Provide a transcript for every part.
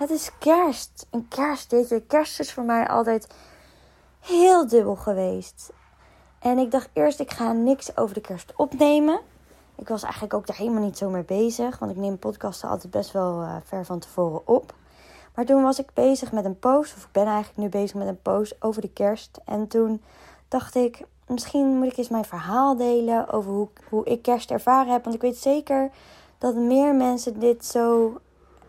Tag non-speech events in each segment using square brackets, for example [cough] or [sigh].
het is kerst. Een kerst, weet je. Kerst is voor mij altijd heel dubbel geweest. En ik dacht eerst, ik ga niks over de kerst opnemen. Ik was eigenlijk ook daar helemaal niet zo mee bezig. Want ik neem podcasten altijd best wel uh, ver van tevoren op. Maar toen was ik bezig met een post. Of ik ben eigenlijk nu bezig met een post over de kerst. En toen dacht ik, misschien moet ik eens mijn verhaal delen over hoe, hoe ik kerst ervaren heb. Want ik weet zeker dat meer mensen dit zo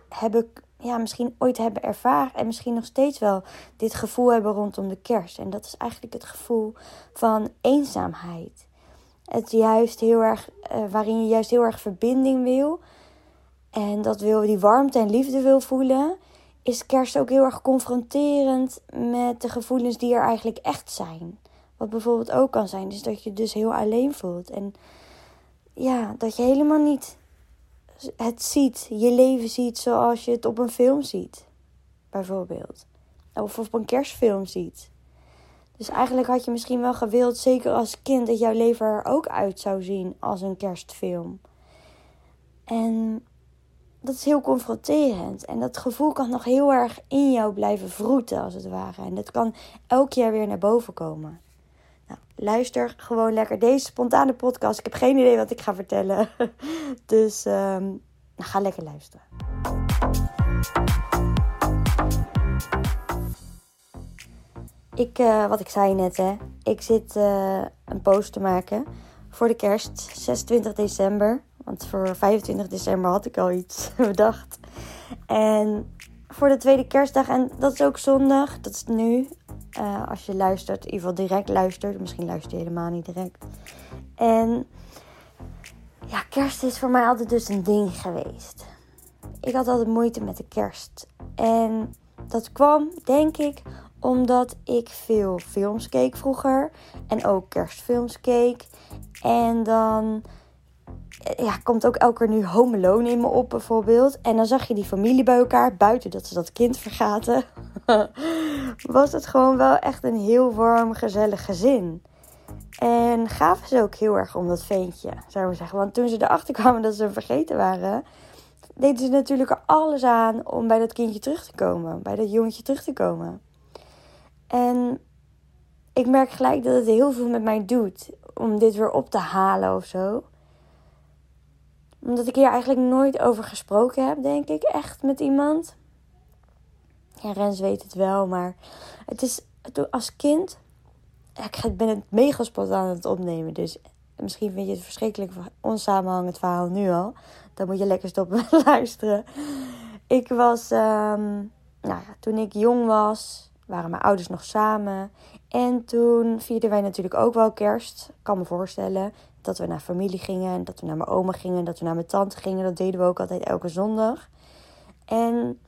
hebben, ja, misschien ooit hebben ervaren. En misschien nog steeds wel dit gevoel hebben rondom de kerst. En dat is eigenlijk het gevoel van eenzaamheid. Het juist heel erg, uh, waarin je juist heel erg verbinding wil. En dat wil, die warmte en liefde wil voelen. Is kerst ook heel erg confronterend met de gevoelens die er eigenlijk echt zijn. Wat bijvoorbeeld ook kan zijn, is dat je dus heel alleen voelt. En ja, dat je helemaal niet het ziet, je leven ziet zoals je het op een film ziet. Bijvoorbeeld. Of op een kerstfilm ziet. Dus eigenlijk had je misschien wel gewild, zeker als kind, dat jouw leven er ook uit zou zien als een kerstfilm. En dat is heel confronterend. En dat gevoel kan nog heel erg in jou blijven vroeten, als het ware. En dat kan elk jaar weer naar boven komen. Nou, luister gewoon lekker deze spontane podcast. Ik heb geen idee wat ik ga vertellen. [laughs] Dus um, ga lekker luisteren. Ik, uh, wat ik zei net, hè. Ik zit uh, een post te maken voor de kerst, 26 december. Want voor 25 december had ik al iets [laughs] bedacht. En voor de tweede kerstdag, en dat is ook zondag, dat is nu. Uh, als je luistert, in ieder geval direct luistert. Misschien luister je helemaal niet direct. En ja, kerst is voor mij altijd dus een ding geweest. Ik had altijd moeite met de kerst. En dat kwam, denk ik, omdat ik veel films keek vroeger. En ook kerstfilms keek. En dan ja, komt ook elke keer nu Home Alone in me op bijvoorbeeld. En dan zag je die familie bij elkaar, buiten dat ze dat kind vergaten. [laughs] was het gewoon wel echt een heel warm, gezellig gezin. En gaven ze ook heel erg om dat veentje, zou we zeggen. Want toen ze erachter kwamen dat ze hem vergeten waren, deden ze natuurlijk er alles aan om bij dat kindje terug te komen. Bij dat jongetje terug te komen. En ik merk gelijk dat het heel veel met mij doet om dit weer op te halen of zo omdat ik hier eigenlijk nooit over gesproken heb, denk ik, echt met iemand. Ja, Rens weet het wel, maar het is als kind. Ik ben het mega spot aan het opnemen, dus misschien vind je het verschrikkelijk onsamenhangend verhaal nu al. Dan moet je lekker stoppen [laughs] luisteren. Ik was, um, nou ja, toen ik jong was, waren mijn ouders nog samen. En toen vierden wij natuurlijk ook wel kerst. Ik kan me voorstellen dat we naar familie gingen. En dat we naar mijn oma gingen. Dat we naar mijn tante gingen. Dat deden we ook altijd elke zondag. En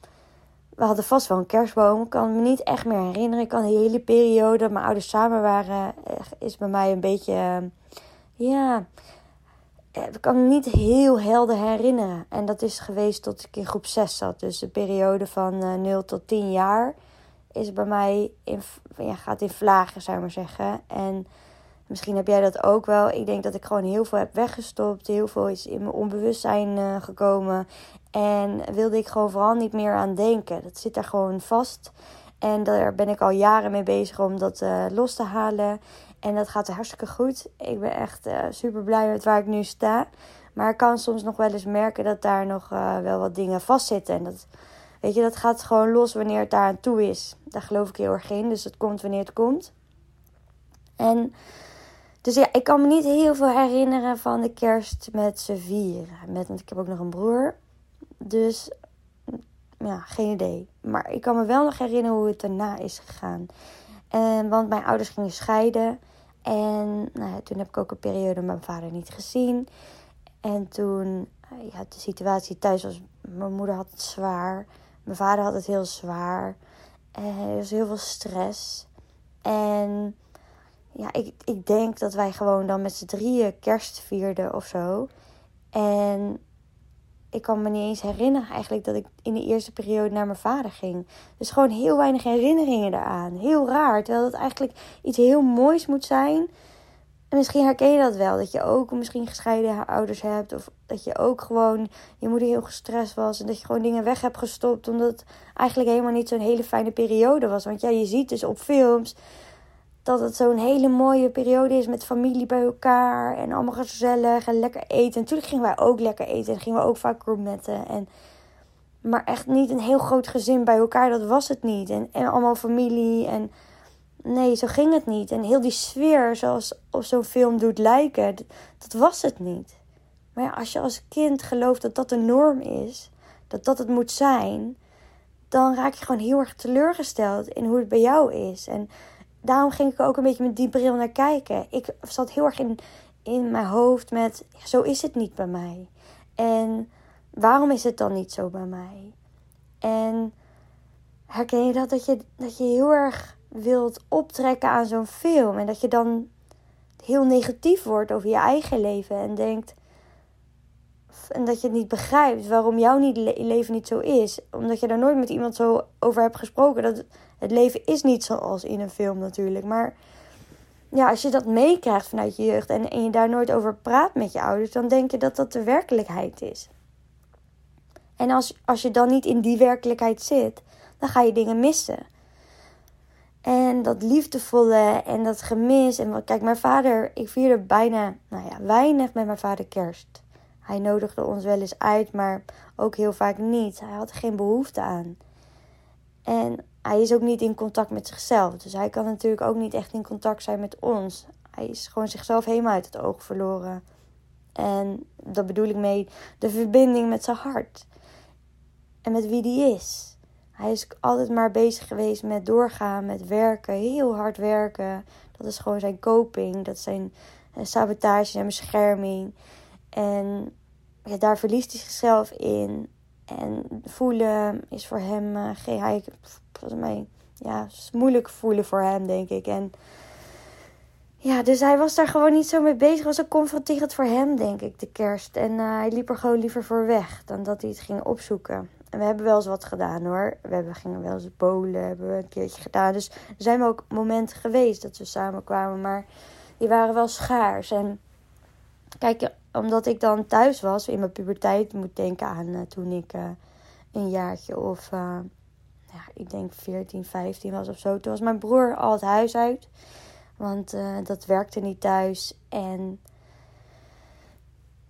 we hadden vast wel een kerstboom. Ik kan me niet echt meer herinneren. Ik kan de hele periode dat mijn ouders samen waren. Eh, is bij mij een beetje. Eh, ja. Eh, ik kan me niet heel helder herinneren. En dat is geweest tot ik in groep 6 zat. Dus de periode van 0 tot 10 jaar is bij mij in, ja, gaat in vlagen, zou ik maar zeggen. En misschien heb jij dat ook wel. Ik denk dat ik gewoon heel veel heb weggestopt. Heel veel is in mijn onbewustzijn uh, gekomen. En wilde ik gewoon vooral niet meer aan denken. Dat zit daar gewoon vast. En daar ben ik al jaren mee bezig om dat uh, los te halen. En dat gaat hartstikke goed. Ik ben echt uh, super blij met waar ik nu sta. Maar ik kan soms nog wel eens merken dat daar nog wel wat dingen vastzitten. En dat Weet je, dat gaat gewoon los wanneer het daar aan toe is. Daar geloof ik heel erg in. Dus het komt wanneer het komt. En dus ja, ik kan me niet heel veel herinneren van de kerst met z'n vieren. Met, want ik heb ook nog een broer. Dus ja, geen idee. Maar ik kan me wel nog herinneren hoe het daarna is gegaan. En, want mijn ouders gingen scheiden. En nou toen heb ik ook een periode mijn vader niet gezien. En toen, ja, de situatie thuis was, mijn moeder had het zwaar. Mijn vader had het heel zwaar. En er was heel veel stress. En ja, ik, ik denk dat wij gewoon dan met z'n drieën kerst vierden of zo. En ik kan me niet eens herinneren eigenlijk dat ik in de eerste periode naar mijn vader ging. Dus gewoon heel weinig herinneringen eraan. Heel raar. Terwijl het eigenlijk iets heel moois moet zijn. En misschien herken je dat wel. Dat je ook misschien gescheiden ouders hebt. Of dat je ook gewoon je moeder heel gestrest was. En dat je gewoon dingen weg hebt gestopt. Omdat het eigenlijk helemaal niet zo'n hele fijne periode was. Want ja, je ziet dus op films dat het zo'n hele mooie periode is met familie bij elkaar. En allemaal gezellig en lekker eten. En natuurlijk gingen wij ook lekker eten. En gingen we ook vaak roomnetten. En, maar echt niet een heel groot gezin bij elkaar. Dat was het niet. En, en allemaal familie. En nee, zo ging het niet. En heel die sfeer zoals op zo'n film doet lijken. Dat was het niet. Maar ja, als je als kind gelooft dat dat de norm is. Dat dat het moet zijn. Dan raak je gewoon heel erg teleurgesteld in hoe het bij jou is. En daarom ging ik ook een beetje met die bril naar kijken. Ik zat heel erg in, in mijn hoofd met: zo is het niet bij mij. En waarom is het dan niet zo bij mij? En herken je dat? Dat je, dat je heel erg wilt optrekken aan zo'n film. En dat je dan heel negatief wordt over je eigen leven. En denkt. En dat je het niet begrijpt waarom jouw niet, leven niet zo is. Omdat je daar nooit met iemand zo over hebt gesproken. Dat het leven is niet zoals in een film natuurlijk. Maar ja, als je dat meekrijgt vanuit je jeugd en, en je daar nooit over praat met je ouders, dan denk je dat dat de werkelijkheid is. En als, als je dan niet in die werkelijkheid zit, dan ga je dingen missen. En dat liefdevolle en dat gemis. En kijk, mijn vader, ik vierde bijna, nou ja, weinig met mijn vader kerst. Hij nodigde ons wel eens uit, maar ook heel vaak niet. Hij had geen behoefte aan. En hij is ook niet in contact met zichzelf. Dus hij kan natuurlijk ook niet echt in contact zijn met ons. Hij is gewoon zichzelf helemaal uit het oog verloren. En dat bedoel ik mee de verbinding met zijn hart. En met wie die is. Hij is altijd maar bezig geweest met doorgaan, met werken, heel hard werken. Dat is gewoon zijn coping, dat zijn eh, sabotage en bescherming. En daar verliest hij zichzelf in. En voelen is voor hem uh. Hij, volgens mij, ja, is moeilijk voelen voor hem, denk ik. En ja, dus hij was daar gewoon niet zo mee bezig. Was ook confronterend voor hem, denk ik, de kerst. En uh, hij liep er gewoon liever voor weg dan dat hij het ging opzoeken. En we hebben wel eens wat gedaan hoor. We hebben, gingen wel eens bowlen, hebben we een keertje gedaan. Dus er zijn ook momenten geweest dat we samen kwamen. Maar die waren wel schaars. En kijk, omdat ik dan thuis was in mijn puberteit, moet denken aan uh, toen ik uh, een jaartje of, uh, ja, ik denk 14, 15 was of zo. Toen was mijn broer al het huis uit, want dat werkte niet thuis. En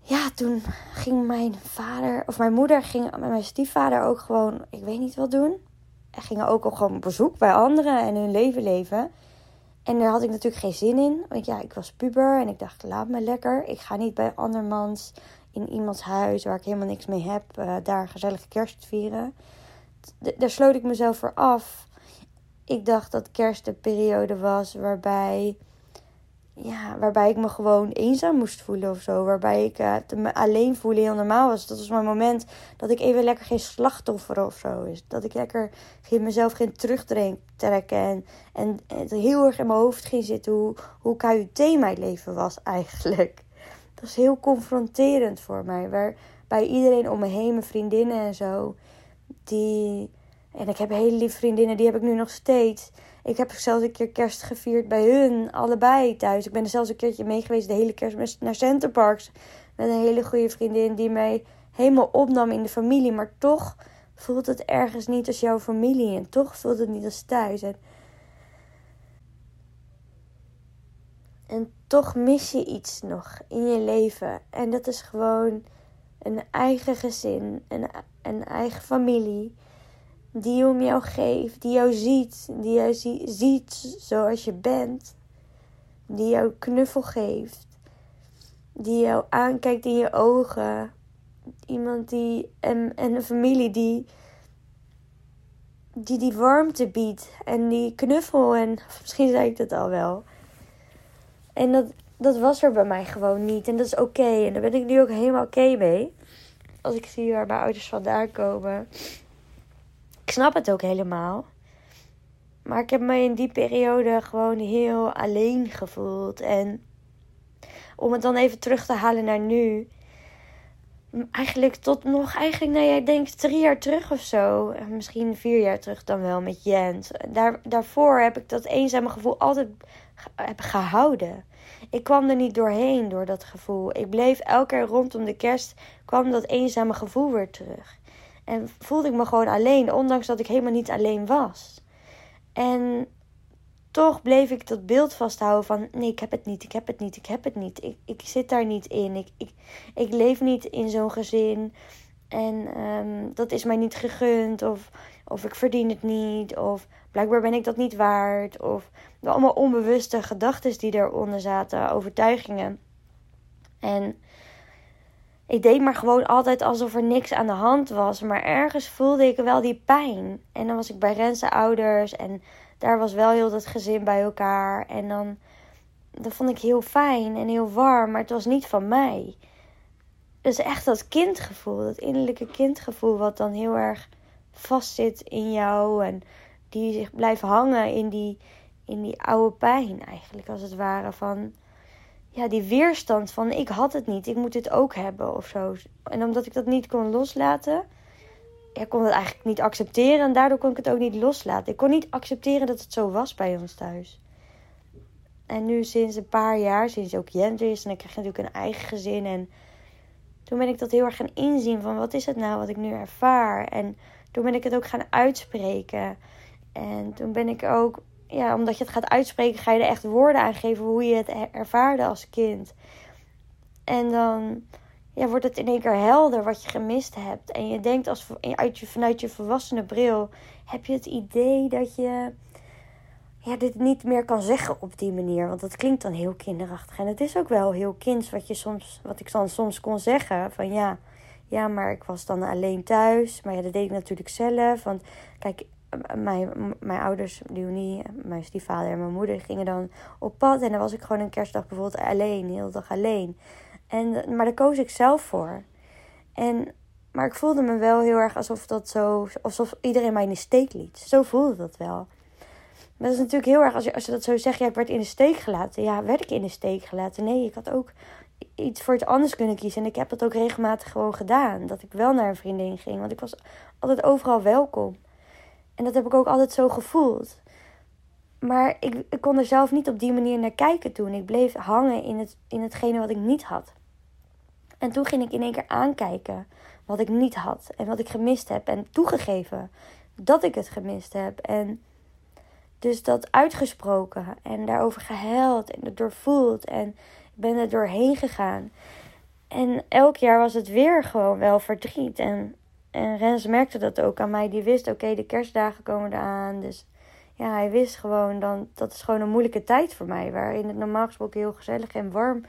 ja, toen ging mijn vader, of mijn moeder, ging met mijn stiefvader ook gewoon, ik weet niet wat doen. En gingen ook al gewoon op bezoek bij anderen en hun leven leven. En daar had ik natuurlijk geen zin in. Want ja, ik was puber en ik dacht, laat me lekker. Ik ga niet bij andermans in iemands huis waar ik helemaal niks mee heb, uh, daar gezellige kerst vieren. daar sloot ik mezelf voor af. Ik dacht dat kerst de periode was waarbij ja, waarbij ik me gewoon eenzaam moest voelen of zo. Waarbij ik uh, me alleen voelen heel normaal was. Dat was mijn moment dat ik even lekker geen slachtoffer of zo is. Dat ik lekker geen, mezelf geen terugtrekken. En, en het heel erg in mijn hoofd ging zitten hoe, hoe KUT mijn leven was eigenlijk. [laughs] Dat was heel confronterend voor mij. Waarbij iedereen om me heen, mijn vriendinnen en zo, die... En ik heb hele lieve vriendinnen, die heb ik nu nog steeds ik heb zelfs een keer kerst gevierd bij hun, allebei thuis. Ik ben er zelfs een keertje mee geweest, de hele kerst naar Centerparks. Met een hele goede vriendin die mij helemaal opnam in de familie. Maar toch voelt het ergens niet als jouw familie. En toch voelt het niet als thuis. En, en toch mis je iets nog in je leven. En dat is gewoon een eigen gezin, een, een eigen familie die om jou geeft, die jou ziet, die jou ziet zoals je bent, die jou knuffel geeft, die jou aankijkt in je ogen, iemand die en, en een familie die die die warmte biedt en die knuffel en misschien zei ik dat al wel. En dat, dat was er bij mij gewoon niet en dat is oké en daar ben ik nu ook helemaal oké mee. Als ik zie waar mijn ouders vandaan komen ik snap het ook helemaal. Maar ik heb me in die periode gewoon heel alleen gevoeld. En om het dan even terug te halen naar nu. Eigenlijk tot nog, eigenlijk, nou jij denkt drie jaar terug of zo. Misschien vier jaar terug dan wel met Jens. Daar, daarvoor heb ik dat eenzame gevoel altijd heb gehouden. ik kwam er niet doorheen door dat gevoel. Ik bleef elke keer rondom de kerst kwam dat eenzame gevoel weer terug. En voelde ik me gewoon alleen, ondanks dat ik helemaal niet alleen was. En toch bleef ik dat beeld vasthouden van nee, ik heb het niet, ik heb het niet, ik heb het niet. Ik, ik zit daar niet in. Ik, ik, ik leef niet in zo'n gezin. En um, dat is mij niet gegund. Of, of ik verdien het niet. Of blijkbaar ben ik dat niet waard. Of allemaal onbewuste gedachten die eronder zaten, overtuigingen. En ik deed maar gewoon altijd alsof er niks aan de hand was. Maar ergens voelde ik wel die pijn. En dan was ik bij Rense ouders. En daar was wel heel dat gezin bij elkaar. En dan, dat vond ik heel fijn en heel warm. Maar het was niet van mij. Dus echt dat kindgevoel. Dat innerlijke kindgevoel. Wat dan heel erg vastzit in jou. En die zich blijft hangen in die, in die oude pijn eigenlijk. Als het ware van ja, die weerstand van ik had het niet, ik moet dit ook hebben of zo. En omdat ik dat niet kon loslaten, ik kon het eigenlijk niet accepteren en daardoor kon ik het ook niet loslaten. Ik kon niet accepteren dat het zo was bij ons thuis. En nu sinds een paar jaar, sinds ook Jente is en ik krijg natuurlijk een eigen gezin en toen ben ik dat heel erg gaan inzien van wat is het nou wat ik nu ervaar en toen ben ik het ook gaan uitspreken. En toen ben ik ook ja, omdat je het gaat uitspreken, ga je er echt woorden aan geven hoe je het ervaarde als kind. En dan ja, wordt het in één keer helder wat je gemist hebt. En je denkt als, uit je, vanuit je volwassene bril, heb je het idee dat je ja, dit niet meer kan zeggen op die manier. Want dat klinkt dan heel kinderachtig. En het is ook wel heel kinds wat, je soms, wat ik dan soms kon zeggen. Van ja, ja, maar ik was dan alleen thuis. Maar ja, dat deed ik natuurlijk zelf. Want kijk, mijn, mijn ouders, Leonie, mijn stiefvader en mijn moeder gingen dan op pad. En dan was ik gewoon een kerstdag bijvoorbeeld alleen, de hele dag alleen. En, maar daar koos ik zelf voor. En, maar ik voelde me wel heel erg alsof dat zo, alsof iedereen mij in de steek liet. Zo voelde dat wel. Maar dat is natuurlijk heel erg, als je, als je dat zo zegt, ja, ik werd in de steek gelaten. Ja, werd ik in de steek gelaten? Nee, ik had ook iets voor iets anders kunnen kiezen. En ik heb dat ook regelmatig gewoon gedaan. Dat ik wel naar een vriendin ging, want ik was altijd overal welkom. En dat heb ik ook altijd zo gevoeld. Maar ik, kon er zelf niet op die manier naar kijken toen. Ik bleef hangen in, het, in hetgene wat ik niet had. En toen ging ik in één keer aankijken wat ik niet had en wat ik gemist heb. En toegegeven dat ik het gemist heb. En dus dat uitgesproken en daarover gehuild en het doorvoeld. En ik ben er doorheen gegaan. En elk jaar was het weer gewoon wel verdriet. En en Rens merkte dat ook aan mij. Die wist, oké, de kerstdagen komen eraan. Dus ja, hij wist gewoon, dan, dat is gewoon een moeilijke tijd voor mij. Waarin het normaal gesproken heel gezellig en warm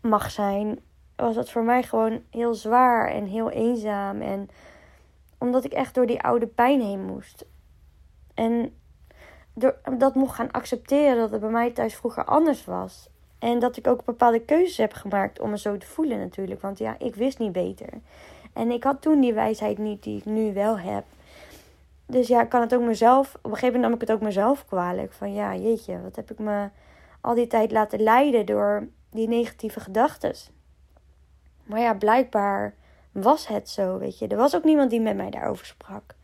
mag zijn. Was dat voor mij gewoon heel zwaar en heel eenzaam. En omdat ik echt door die oude pijn heen moest. En dat mocht gaan accepteren dat het bij mij thuis vroeger anders was. En dat ik ook bepaalde keuzes heb gemaakt om me zo te voelen natuurlijk. Want ja, ik wist niet beter. En ik had toen die wijsheid niet die ik nu wel heb. Dus ja, ik kan het ook mezelf. Op een gegeven moment nam ik het ook mezelf kwalijk. Van ja, jeetje, wat heb ik me al die tijd laten leiden door die negatieve gedachten. Maar ja, blijkbaar was het zo, weet je. Er was ook niemand die met mij daarover sprak.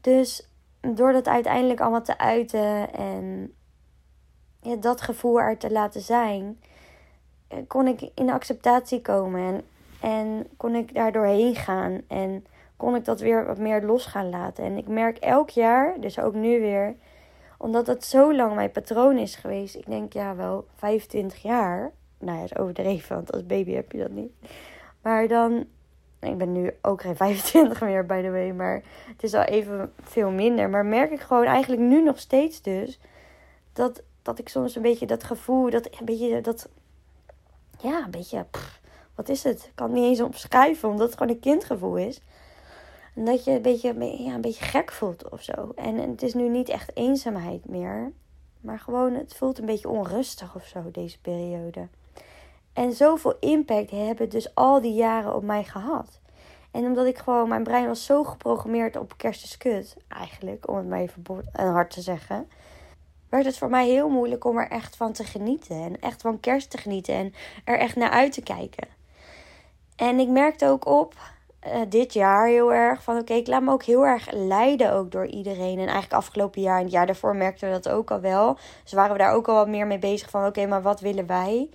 Dus door dat uiteindelijk allemaal te uiten en ja, dat gevoel er te laten zijn, kon ik in acceptatie komen. En en kon ik daar doorheen gaan. En kon ik dat weer wat meer los gaan laten. En ik merk elk jaar, dus ook nu weer, omdat dat zo lang mijn patroon is geweest. Ik denk ja, wel 25 jaar. Nou ja, is overdreven, want als baby heb je dat niet. Maar dan, ik ben nu ook geen [laughs] 25 meer, by the way. Maar het is al even veel minder. Maar merk ik gewoon eigenlijk nu nog steeds dus. Dat, dat ik soms een beetje dat gevoel, dat een beetje dat. Ja, een beetje wat is het? Ik kan het niet eens opschrijven, omdat het gewoon een kindgevoel is. En dat je een beetje, ja, een beetje gek voelt of zo. En, het is nu niet echt eenzaamheid meer. Maar gewoon, het voelt een beetje onrustig of zo, deze periode. En zoveel impact hebben dus al die jaren op mij gehad. En omdat ik gewoon, mijn brein was zo geprogrammeerd op kut, eigenlijk, om het maar even hard te zeggen. Werd het voor mij heel moeilijk om er echt van te genieten. En echt van kerst te genieten en er echt naar uit te kijken. En ik merkte ook op uh, dit jaar heel erg van oké, ik laat me ook heel erg leiden ook door iedereen. En eigenlijk afgelopen jaar en het jaar daarvoor merkten we dat ook al wel. Dus waren we daar ook al wat meer mee bezig van oké, maar wat willen wij?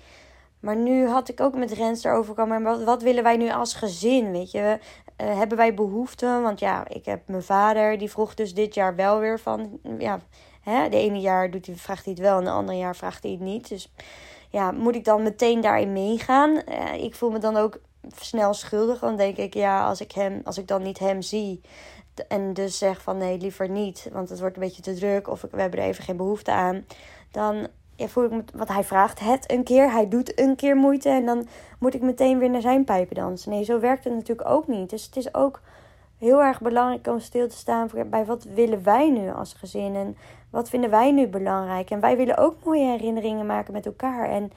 Maar nu had ik ook met Rens erover komen. Wat, wat willen wij nu als gezin? Weet je, uh, hebben wij behoeften? Want ja, ik heb mijn vader, die vroeg dus dit jaar wel weer van. Ja, hè, de ene jaar doet hij, vraagt hij het wel en de andere jaar vraagt hij het niet. Dus ja, moet ik dan meteen daarin meegaan? Uh, ik voel me dan ook snel schuldig. Dan denk ik, ja, als ik, hem, als ik dan niet hem zie. En dus zeg van nee, liever niet. Want het wordt een beetje te druk. Of we hebben er even geen behoefte aan. Dan voel ik me, wat hij vraagt het een keer. Hij doet een keer moeite. En dan moet ik meteen weer naar zijn pijpen dansen. Nee, zo werkt het natuurlijk ook niet. Dus het is ook heel erg belangrijk om stil te staan bij wat willen wij nu als gezin. En wat vinden wij nu belangrijk. En wij willen ook mooie herinneringen maken met elkaar. En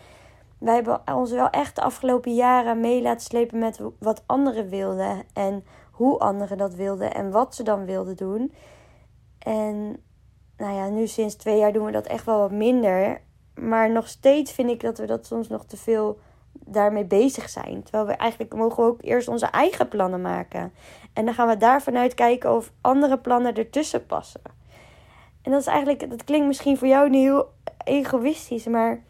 wij hebben ons wel echt de afgelopen jaren mee laten slepen met wat anderen wilden. En hoe anderen dat wilden en wat ze dan wilden doen. En nou ja, nu sinds twee jaar doen we dat echt wel wat minder. Maar nog steeds vind ik dat we dat soms nog te veel daarmee bezig zijn. Terwijl we eigenlijk mogen we ook eerst onze eigen plannen maken. En dan gaan we daar vanuit kijken of andere plannen ertussen passen. En dat is eigenlijk, dat klinkt misschien voor jou niet heel egoïstisch, maar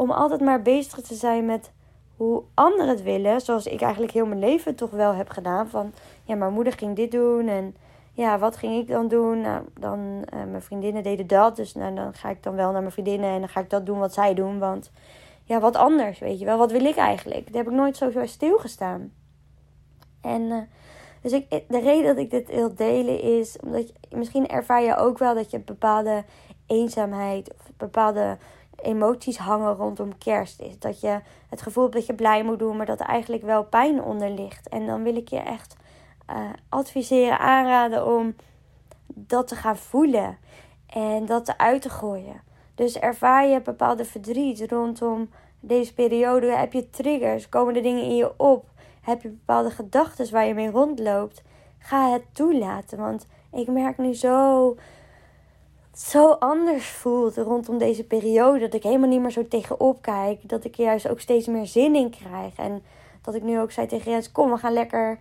om altijd maar bezig te zijn met hoe anderen het willen. Zoals ik eigenlijk heel mijn leven toch wel heb gedaan. Van ja, mijn moeder ging dit doen. En ja, wat ging ik dan doen? Nou, dan uh, mijn vriendinnen deden dat. Dus nou, dan ga ik dan wel naar mijn vriendinnen. En dan ga ik dat doen wat zij doen. Want ja, wat anders, weet je wel. Wat wil ik eigenlijk? Daar heb ik nooit zo, stilgestaan. En uh, dus ik, de reden dat ik dit wil delen is... Omdat je, misschien ervaar je ook wel dat je een bepaalde eenzaamheid... Of bepaalde emoties hangen rondom kerst is. Dat je het gevoel hebt dat je blij moet doen, maar dat er eigenlijk wel pijn onder ligt. En dan wil ik je echt uh, adviseren, aanraden om dat te gaan voelen en dat te uit te gooien. Dus ervaar je bepaalde verdriet rondom deze periode? Heb je triggers? Komen er dingen in je op? Heb je bepaalde gedachten waar je mee rondloopt? Ga het toelaten. Want ik merk nu zo zo anders voelt rondom deze periode. Dat ik helemaal niet meer zo tegenop kijk. Dat ik juist ook steeds meer zin in krijg. En dat ik nu ook zei tegen Jens: Kom, we gaan lekker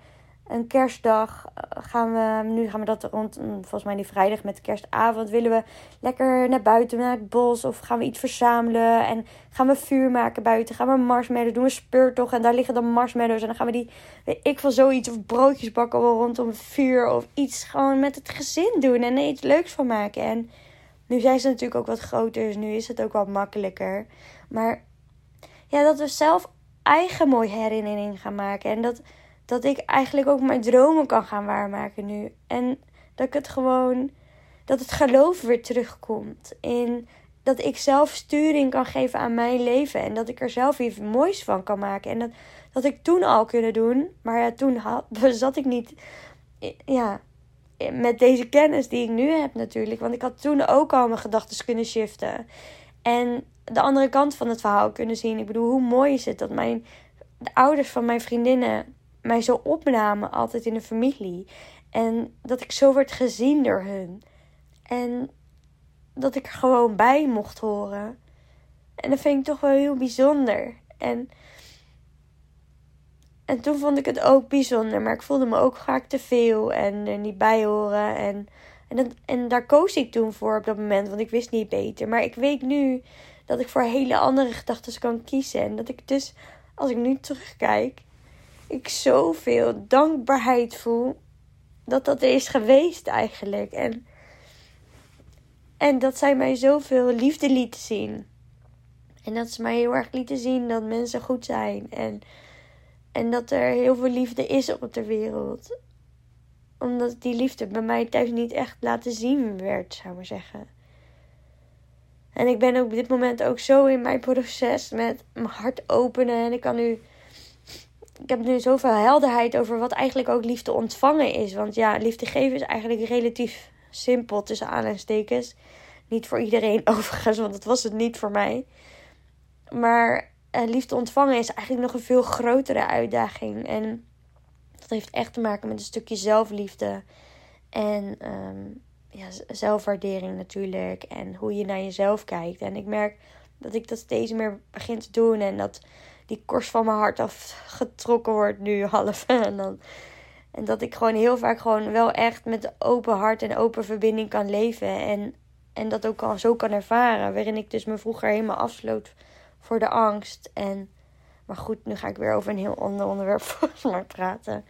een kerstdag. Eh, gaan we, nu gaan we dat rond, mm, volgens mij die vrijdag met kerstavond. Willen we lekker naar buiten, naar het bos. Of gaan we iets verzamelen. En gaan we vuur maken buiten. Gaan we marshmallows doen. We speurtocht. En daar liggen dan marshmallows. En dan gaan we die, weet ik van zoiets. Of broodjes bakken rondom het vuur. Of iets gewoon met het gezin doen. En er iets leuks van maken. En nu zijn ze natuurlijk ook wat groter, dus nu is het ook wat makkelijker. Maar ja, dat we zelf eigen mooie herinneringen gaan maken. En dat, dat ik eigenlijk ook mijn dromen kan gaan waarmaken nu. En dat ik het gewoon, dat het geloof weer terugkomt. In dat ik zelf sturing kan geven aan mijn leven. En dat ik er zelf iets moois van kan maken. En dat, dat ik toen al kunnen doen. Maar toen had, [laughs] zat ik niet. Ja, met deze kennis die ik nu heb natuurlijk. Want ik had toen ook al mijn gedachten kunnen shiften. En de andere kant van het verhaal kunnen zien. Ik bedoel, hoe mooi is het dat mijn, de ouders van mijn vriendinnen mij zo opnamen altijd in de familie. En dat ik zo werd gezien door hun. En dat ik er gewoon bij mocht horen. En dat vind ik toch wel heel bijzonder. En en toen vond ik het ook bijzonder, maar ik voelde me ook vaak te veel en er niet bij horen. En, en, dat, en daar koos ik toen voor op dat moment, want ik wist niet beter. Maar ik weet nu dat ik voor hele andere gedachten kan kiezen. En dat ik dus, als ik nu terugkijk, ik zoveel dankbaarheid voel dat dat er is geweest eigenlijk. En, en dat zij mij zoveel liefde lieten zien. En dat ze mij heel erg lieten zien dat mensen goed zijn. En en dat er heel veel liefde is op de wereld. Omdat die liefde bij mij thuis niet echt laten zien werd, zou ik maar zeggen. En ik ben op dit moment ook zo in mijn proces met mijn hart openen. En ik kan nu. Ik heb nu zoveel helderheid over wat eigenlijk ook liefde ontvangen is. Want ja, liefde geven is eigenlijk relatief simpel tussen aanhalingstekens. Niet voor iedereen [laughs] overigens, want dat was het niet voor mij. Maar liefde ontvangen is eigenlijk nog een veel grotere uitdaging. En dat heeft echt te maken met een stukje zelfliefde. En um, ja, zelfwaardering natuurlijk. En hoe je naar jezelf kijkt. En ik merk dat ik dat steeds meer begin te doen. En dat die korst van mijn hart afgetrokken wordt nu [laughs] half. En dan En dat ik gewoon heel vaak gewoon wel echt met open hart en open verbinding kan leven. En, en dat ook kan, zo kan ervaren. Waarin ik dus me vroeger helemaal afsloot voor de angst. En, maar goed, nu ga ik weer over een heel ander onderwerp [laughs] volgens mij praten.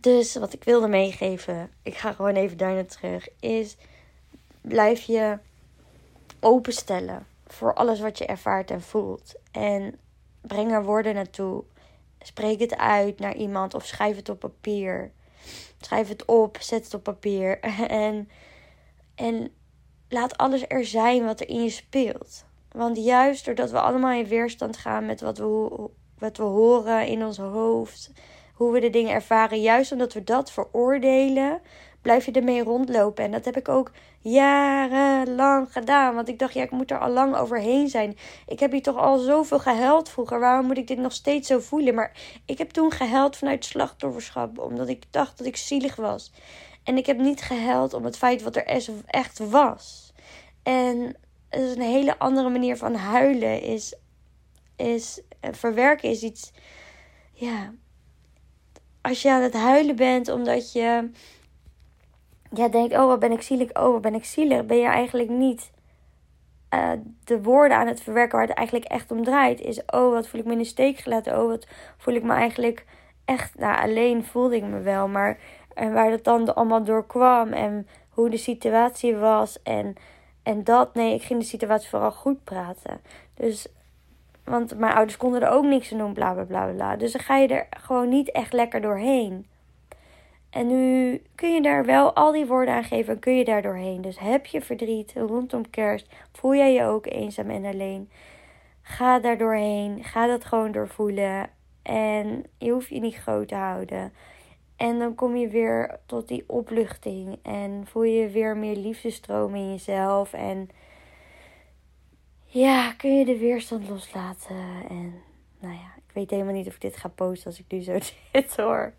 Dus wat ik wilde meegeven, ik ga gewoon even daar naar terug, is blijf je openstellen voor alles wat je ervaart en voelt. En breng er woorden naartoe. Spreek het uit naar iemand of schrijf het op papier. Schrijf het op, zet het op papier. [laughs] En, en laat alles er zijn wat er in je speelt. Want juist doordat we allemaal in weerstand gaan met wat we, wat we horen in ons hoofd, hoe we de dingen ervaren, juist omdat we dat veroordelen, blijf je ermee rondlopen. En dat heb ik ook jarenlang gedaan. Want ik dacht, ja, ik moet er al lang overheen zijn. Ik heb hier toch al zoveel gehuild vroeger. Waarom moet ik dit nog steeds zo voelen? Maar ik heb toen gehuild vanuit slachtofferschap. Omdat ik dacht dat ik zielig was. En ik heb niet gehuild om het feit wat er echt was. En is een hele andere manier van huilen. Is, is eh, verwerken is iets. Ja. Als je aan het huilen bent omdat je ja, denkt, oh wat ben ik zielig, oh wat ben ik zielig, ben je eigenlijk niet uh, de woorden aan het verwerken waar het eigenlijk echt om draait. Is, oh wat voel ik me in de steek gelaten, oh wat voel ik me eigenlijk echt, nou alleen voelde ik me wel, maar en waar dat dan allemaal door kwam en hoe de situatie was en, en dat, nee, ik ging de situatie vooral goed praten. Dus want mijn ouders konden er ook niks aan doen, bla bla bla bla. Dus dan ga je er gewoon niet echt lekker doorheen. En nu kun je daar wel al die woorden aan geven en kun je daar doorheen. Dus heb je verdriet rondom kerst, voel jij je ook eenzaam en alleen. Ga daar doorheen, ga dat gewoon doorvoelen. En je hoeft je niet groot te houden. En dan kom je weer tot die opluchting. En voel je weer meer liefdestroom in jezelf. En ja, kun je de weerstand loslaten. En nou ja, ik weet helemaal niet of ik dit ga posten als ik nu zo [laughs] zit hoor.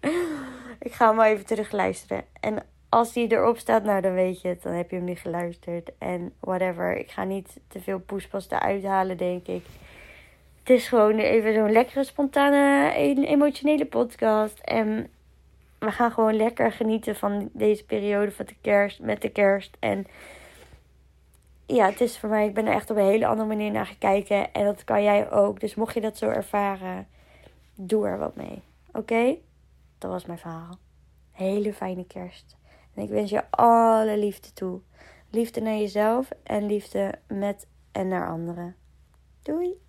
Ik ga hem wel even terug luisteren. En als die erop staat, nou dan weet je het. Dan heb je hem nu geluisterd. En whatever. Ik ga niet te veel poespas eruit halen, denk ik. Het is gewoon even zo'n lekkere, spontane, emotionele podcast. En we gaan gewoon lekker genieten van deze periode van de kerst, met de kerst. En ja, het is voor mij, ik ben er echt op een hele andere manier naar gekeken. En dat kan jij ook. Dus mocht je dat zo ervaren, doe er wat mee. Oké? Dat was mijn verhaal. Hele fijne kerst. En ik wens je alle liefde toe. Liefde naar jezelf en liefde met en naar anderen. Doei!